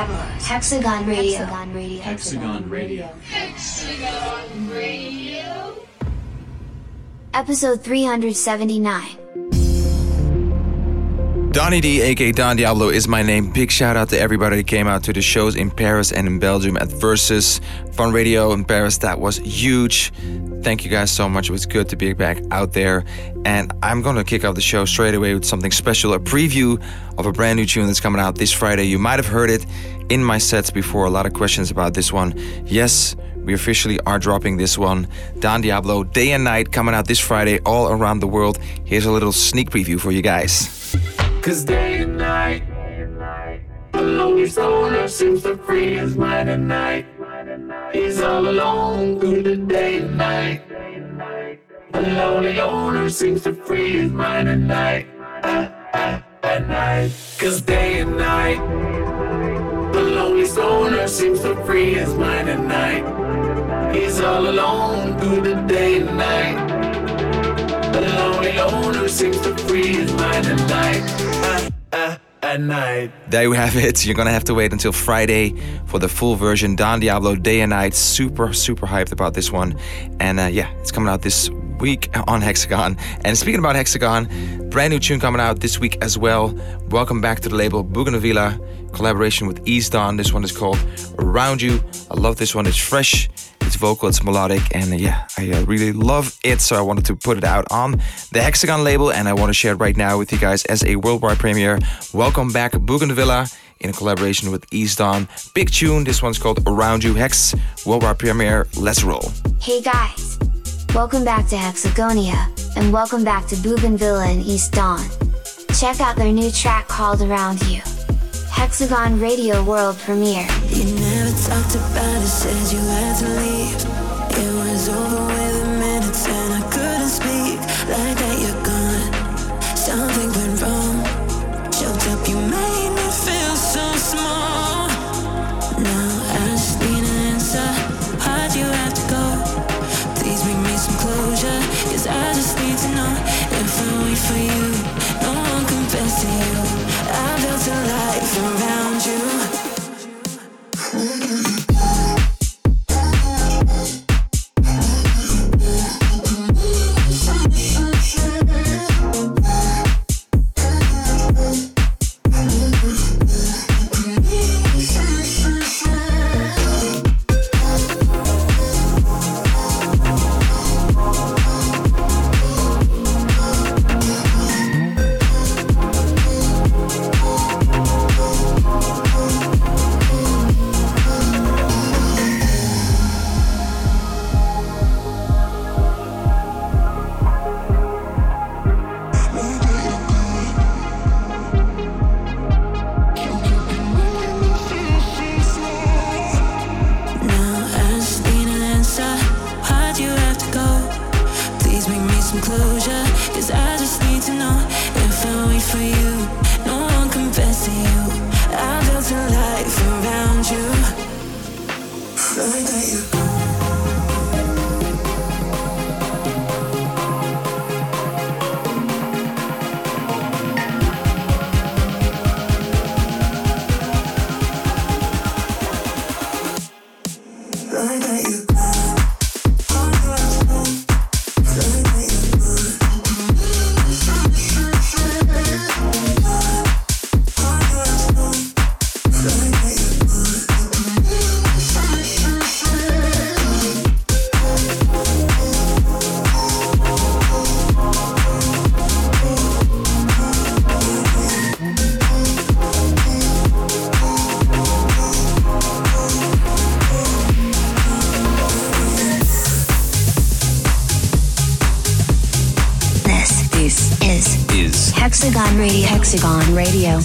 Don Diablo's Hexagon Radio. Hexagon Radio. Hexagon Radio. Episode 379. Donny D, aka Don Diablo, is my name. Big shout out to everybody that came out to the shows in Paris and in Belgium at Versus Fun Radio in Paris. That was huge. Thank you guys so much. It was good to be back out there. And I'm gonna kick off the show straight away with something special a preview of a brand new tune that's coming out this Friday. You might have heard it in my sets before. A lot of questions about this one. Yes, we officially are dropping this one. Don Diablo, Day and Night, coming out this Friday all around the world. Here's a little sneak preview for you guys. Cause day and night, the lonely seems to free his mind night. He's all alone through the day and night. The lonely owner seems to free his mind at night. At, at, at night. Cause day and night, the lonely stoner seems to free his mind at night. He's all alone through the day and night. The lonely owner seems to free his mind at night. Uh, uh, night. There you have it. You're gonna have to wait until Friday for the full version. Don Diablo, Day and Night. Super, super hyped about this one. And uh, yeah, it's coming out this week on Hexagon. And speaking about Hexagon, brand new tune coming out this week as well. Welcome back to the label Bougainvillea, collaboration with East Dawn. This one is called Around You. I love this one. It's fresh. It's vocal, it's melodic, and yeah, I uh, really love it. So I wanted to put it out on the Hexagon label, and I want to share it right now with you guys as a worldwide premiere. Welcome back, Bougainvillea, in collaboration with East Dawn. Big tune. This one's called Around You Hex. Worldwide premiere. Let's roll. Hey guys. Welcome back to Hexagonia, and welcome back to Bougainvillea and East Dawn. Check out their new track called Around You. Hexagon Radio World Premiere. You never talked about it, said you had to leave. It was over within Hexagon Radio.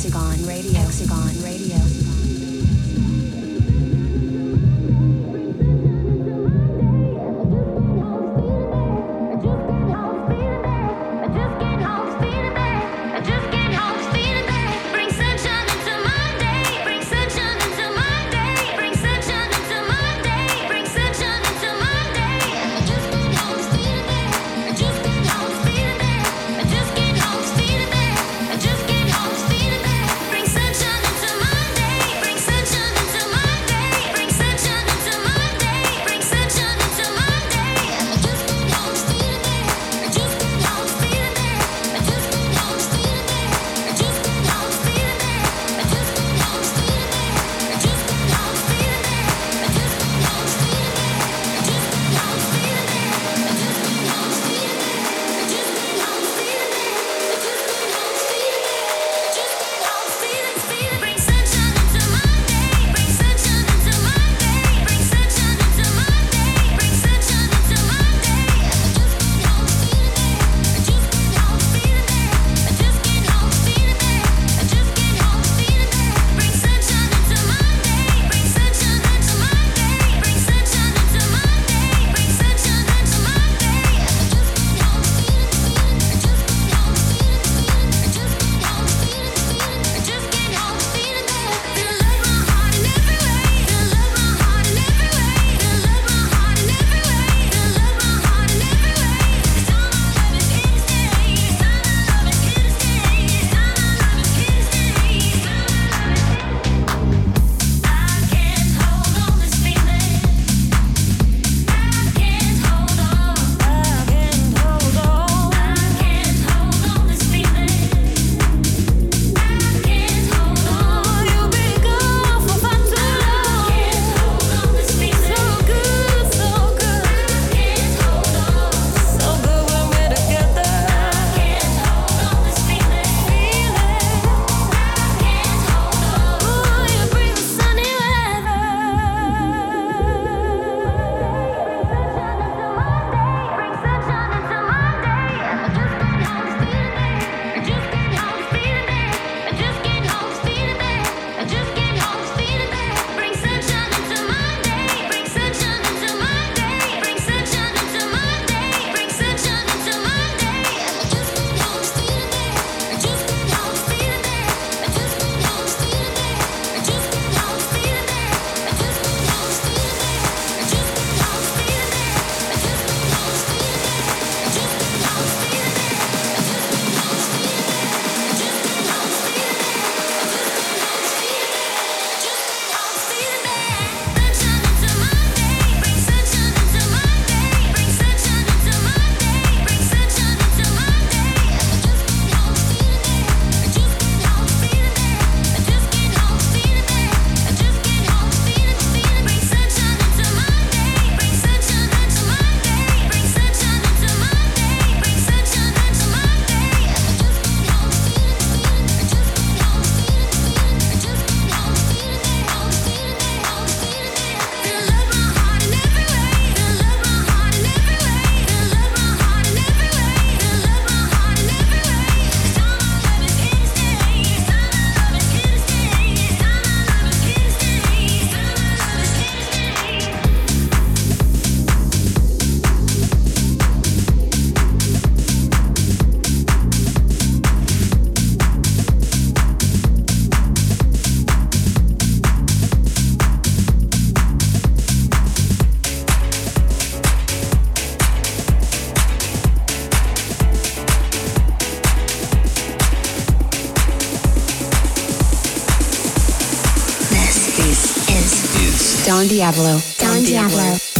Don Diablo. Don Diablo.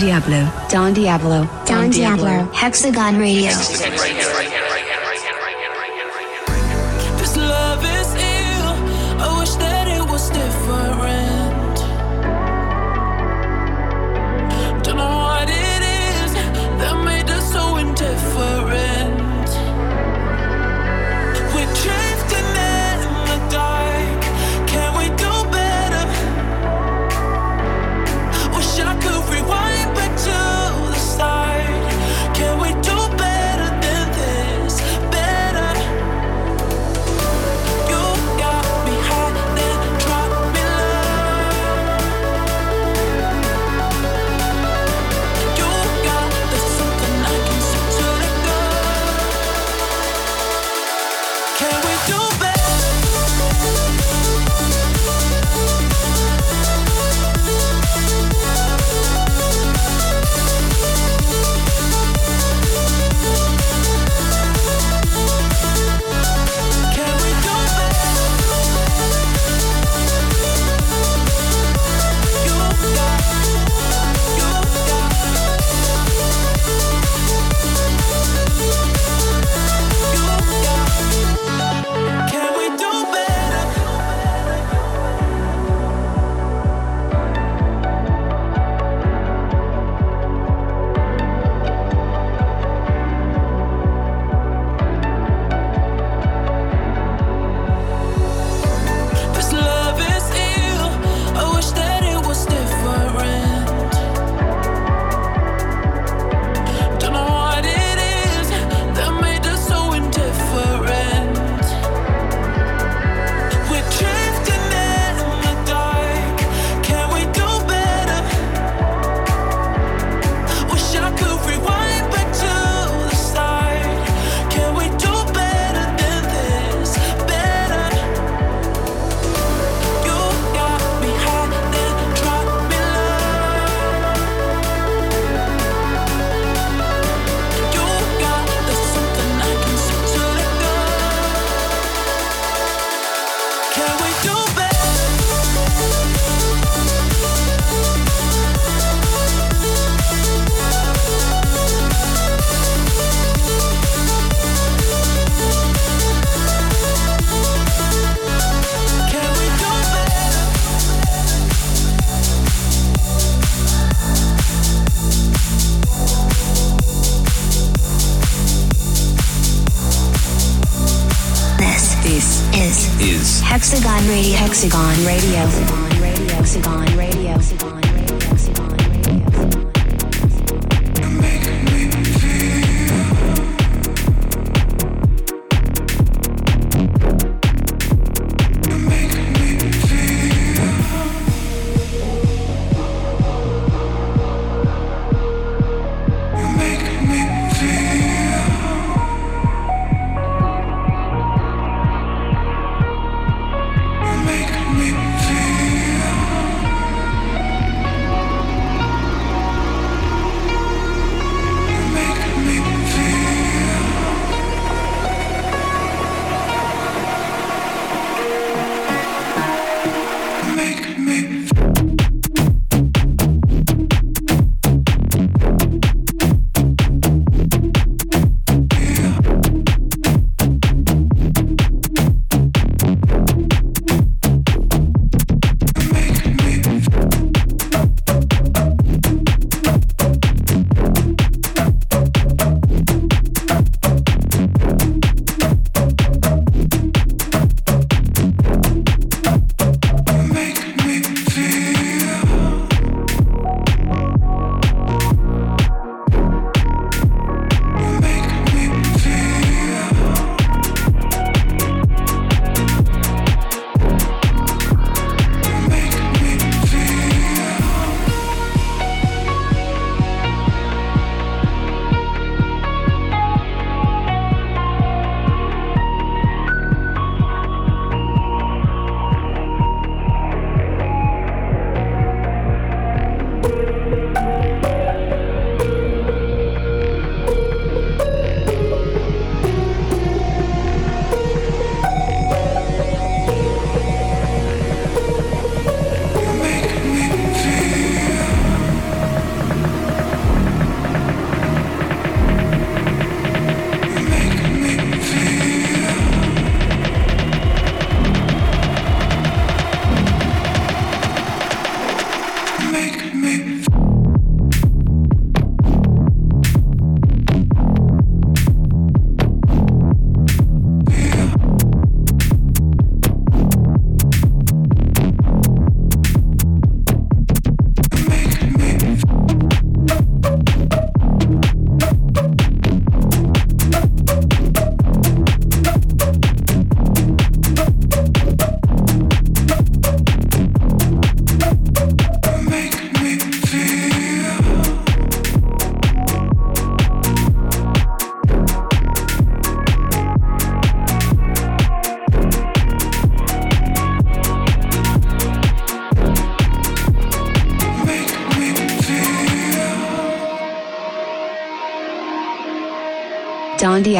Don Diablo. Don Diablo. Don, Don Diablo. Diablo. Hexagon Radio. Hexagon Radio.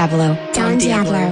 Diablo. Don Diablo.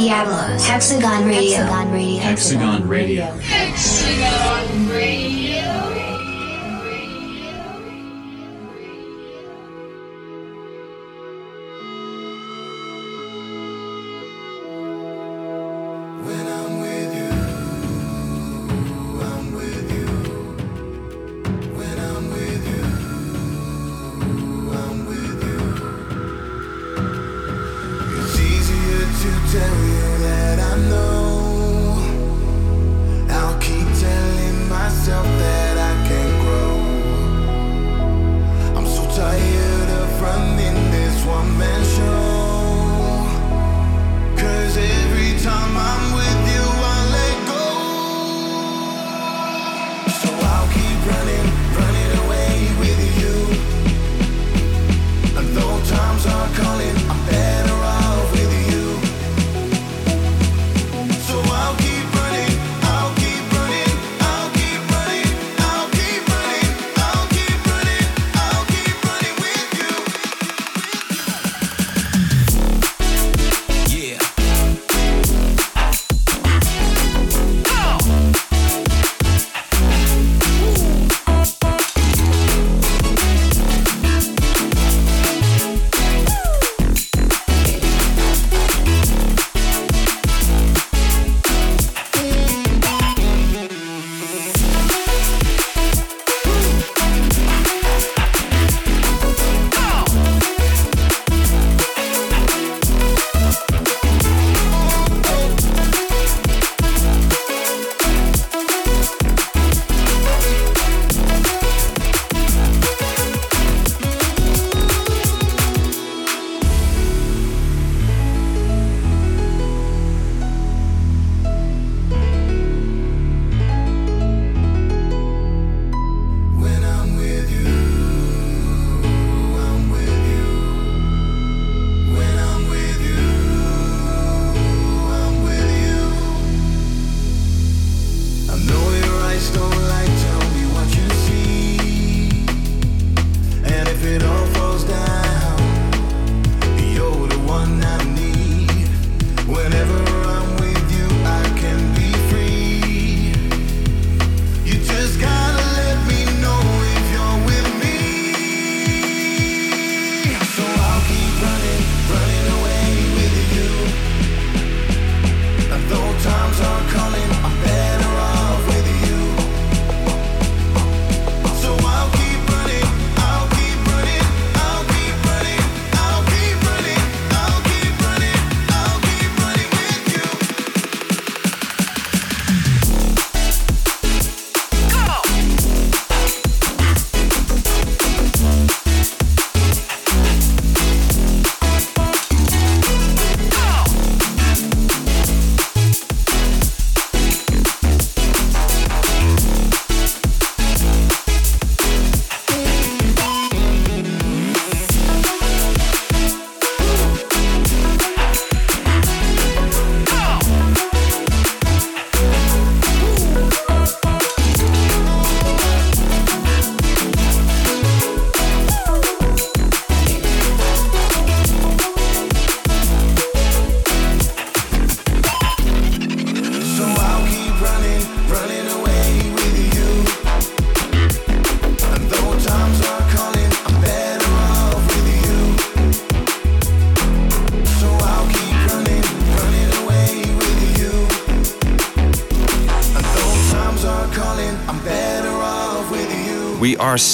Diablos. Hexagon Radio. Hexagon Radio. Hexagon Radio. Hexagon Radio.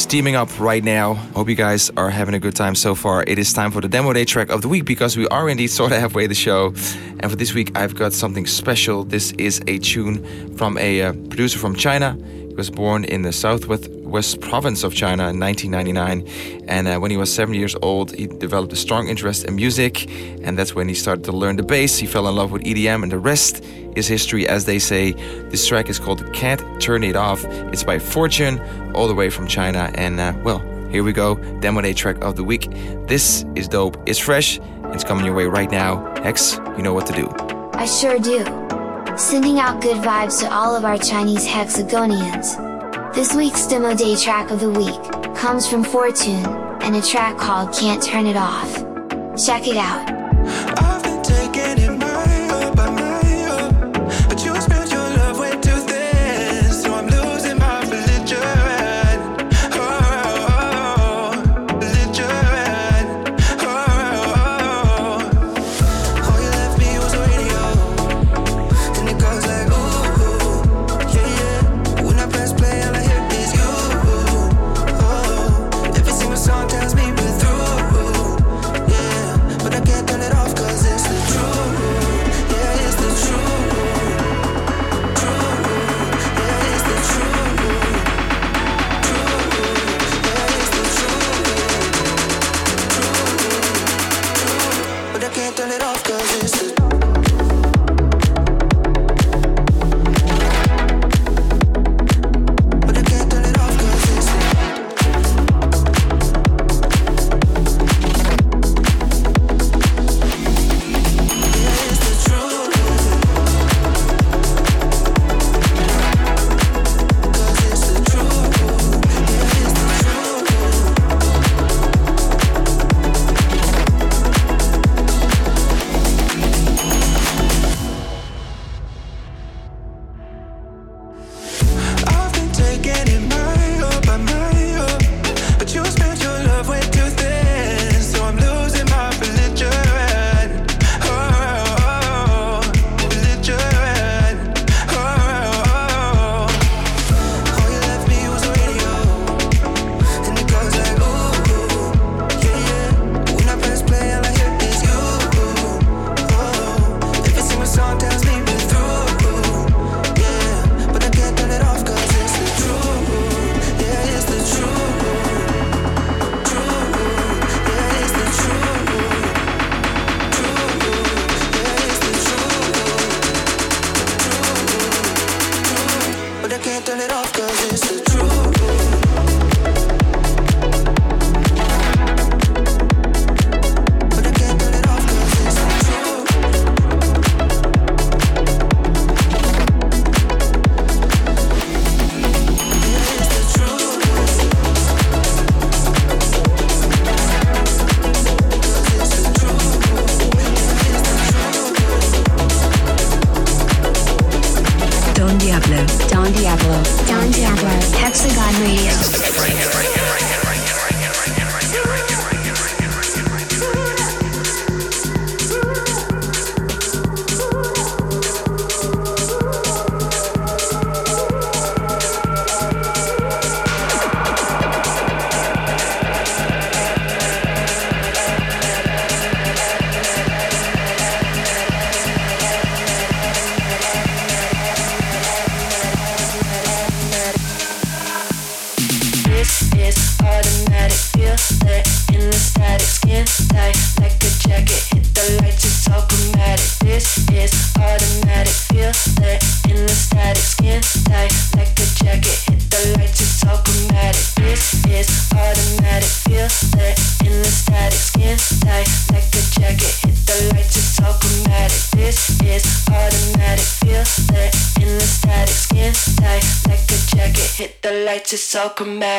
Steaming up right now. Hope you guys are having a good time so far. It is time for the demo day track of the week because we are indeed sort of halfway the show. And for this week, I've got something special. This is a tune from a uh, producer from China. He was born in the southwest west province of China in 1999. And uh, when he was seven years old, he developed a strong interest in music. And that's when he started to learn the bass. He fell in love with EDM, and the rest is history, as they say. This track is called Can't Turn It Off. It's by Fortune, all the way from China. And uh, well, here we go. Demo day track of the week. This is dope. It's fresh. It's coming your way right now. Hex, you know what to do. I sure do. Sending out good vibes to all of our Chinese hexagonians. This week's demo day track of the week comes from Fortune and a track called Can't Turn It Off. Check it out. Lights, it's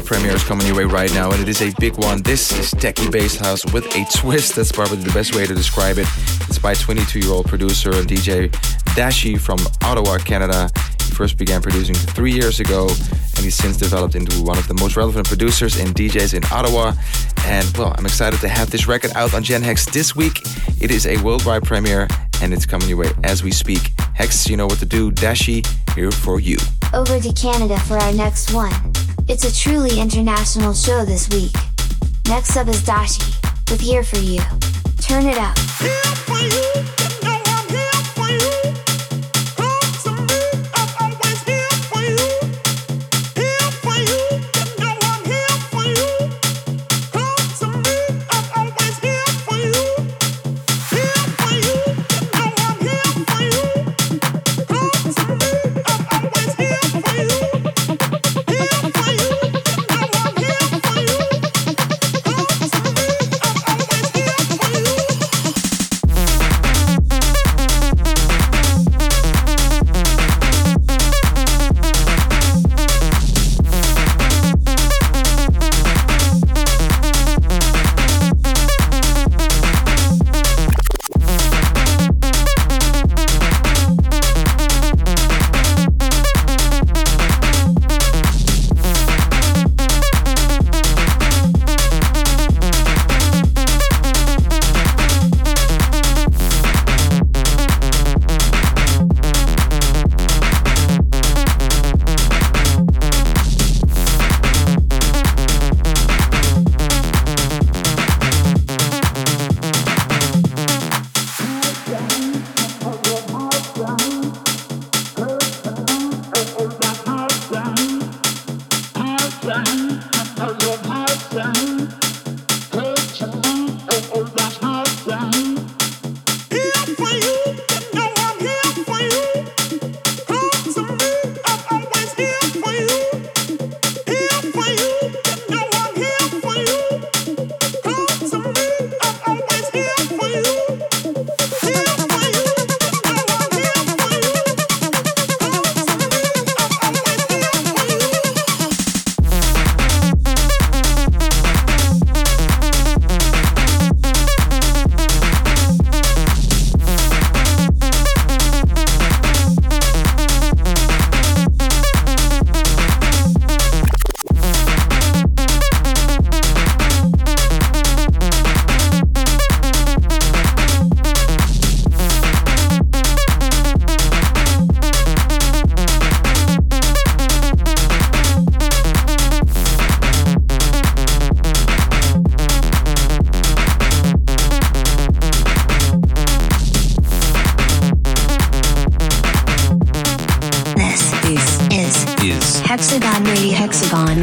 premiere is coming your way right now, and it is a big one. This is techie bass house with a twist. That's probably the best way to describe it. It's by 22-year-old producer and DJ Dashi from Ottawa, Canada. He first began producing three years ago, and he's since developed into one of the most relevant producers and DJs in Ottawa. And well, I'm excited to have this record out on Gen Hex this week. It is a worldwide premiere, and it's coming your way as we speak. Hex, you know what to do. Dashi, here for you. Over to Canada for our next one. It's a truly international show this week. Next up is Dashi, with Here For You. Turn it up.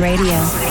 Radio.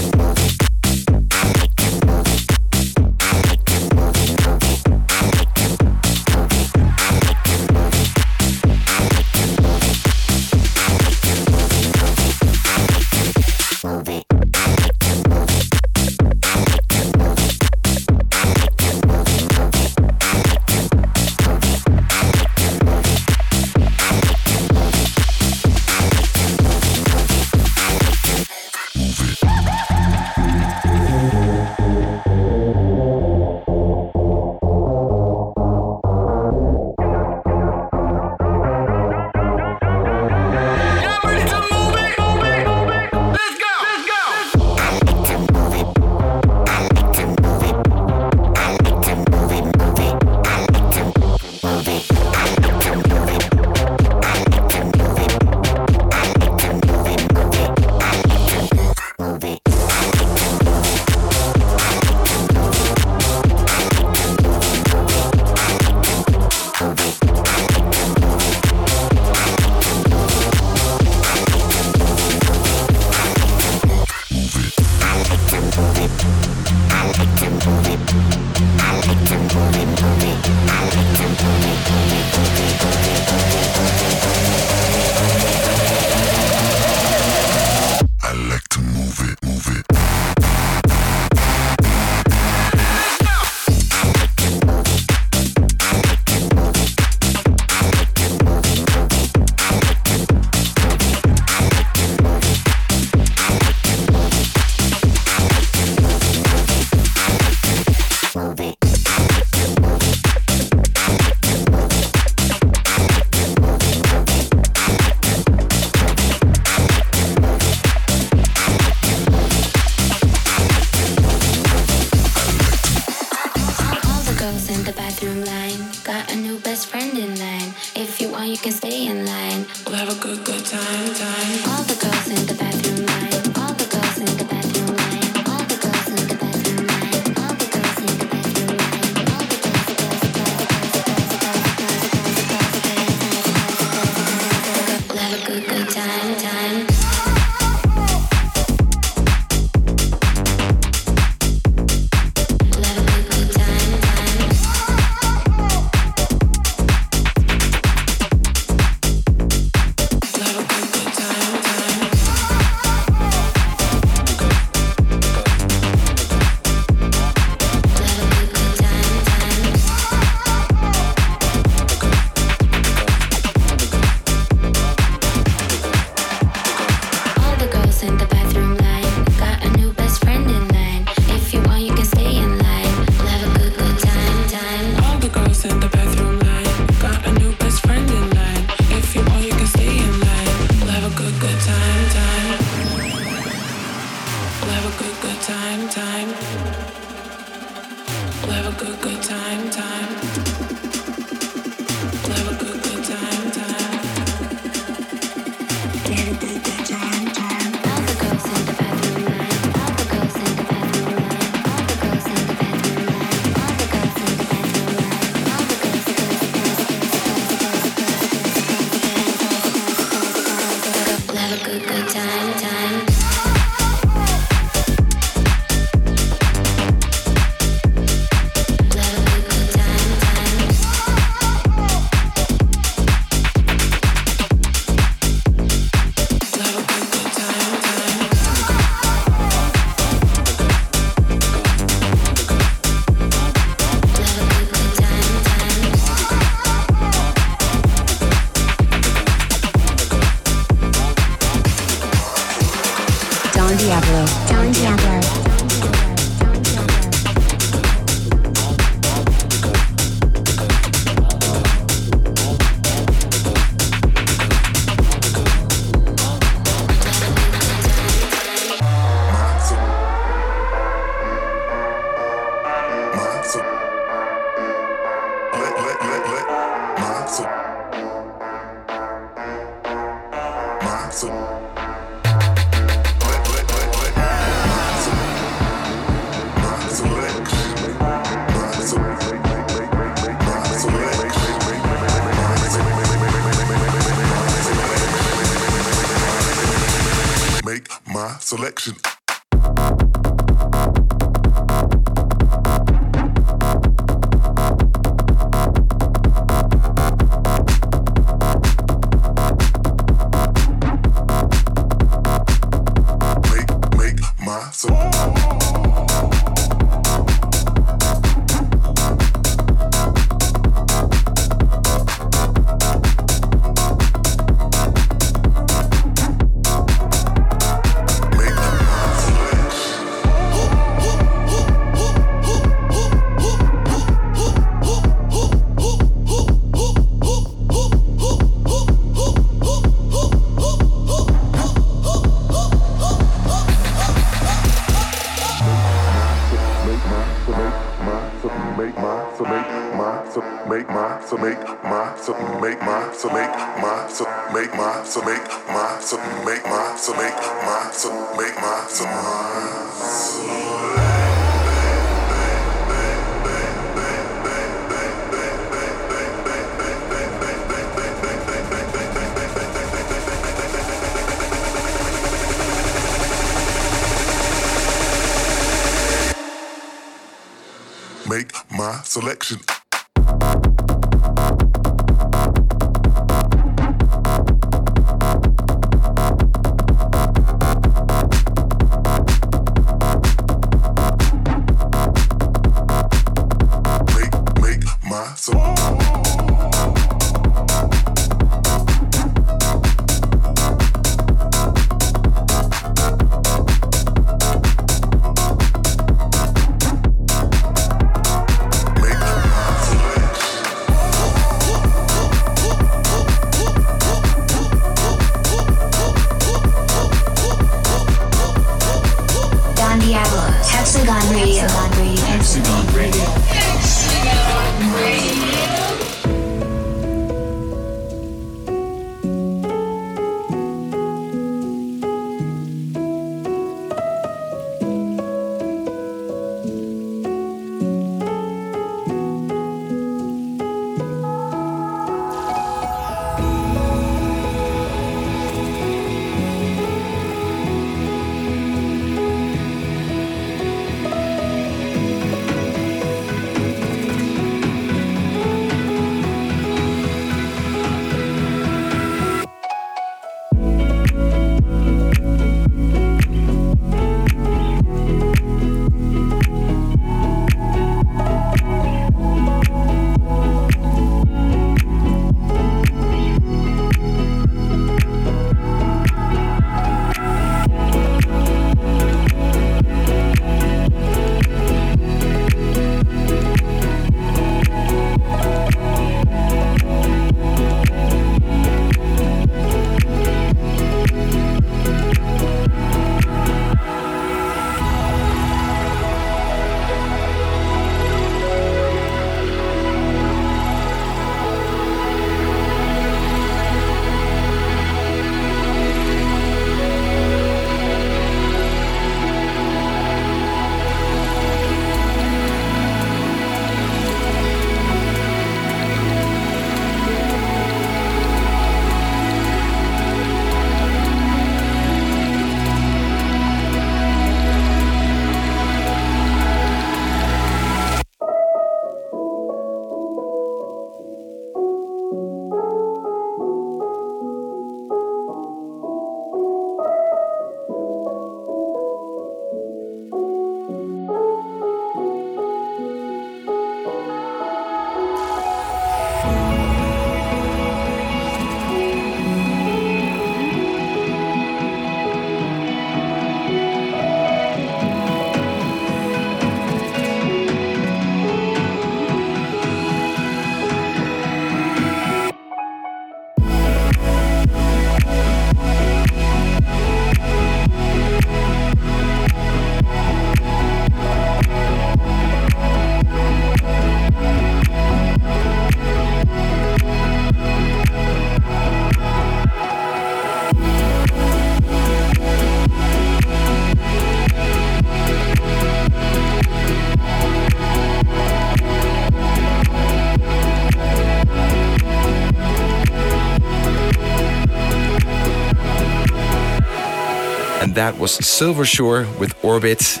That was Silver Shore with Orbit.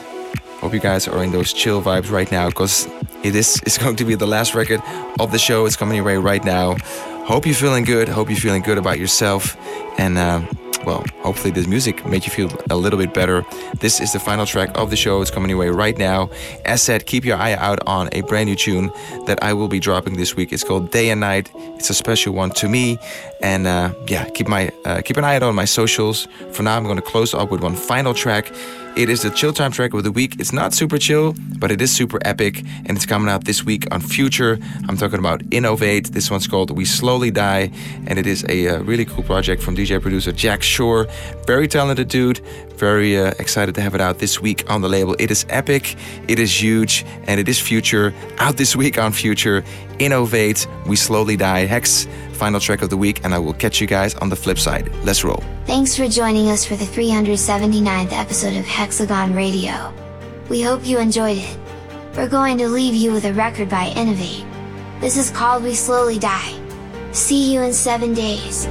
Hope you guys are in those chill vibes right now because it is it's going to be the last record of the show. It's coming your way right now. Hope you're feeling good. Hope you're feeling good about yourself. And uh, well, hopefully this music made you feel a little bit better. This is the final track of the show. It's coming your way right now. As said, keep your eye out on a brand new tune that I will be dropping this week. It's called Day and Night. It's a special one to me. And uh, yeah, keep my uh, keep an eye out on my socials. For now, I'm going to close up with one final track. It is the chill time track of the week. It's not super chill, but it is super epic, and it's coming out this week on Future. I'm talking about Innovate. This one's called We Slowly Die, and it is a uh, really cool project from DJ producer Jack Shore. Very talented dude. Very uh, excited to have it out this week on the label. It is epic, it is huge, and it is Future. Out this week on Future. Innovate. We Slowly Die. Hex. Final track of the week, and I will catch you guys on the flip side. Let's roll. Thanks for joining us for the 379th episode of Hexagon Radio. We hope you enjoyed it. We're going to leave you with a record by Innovate. This is called We Slowly Die. See you in seven days.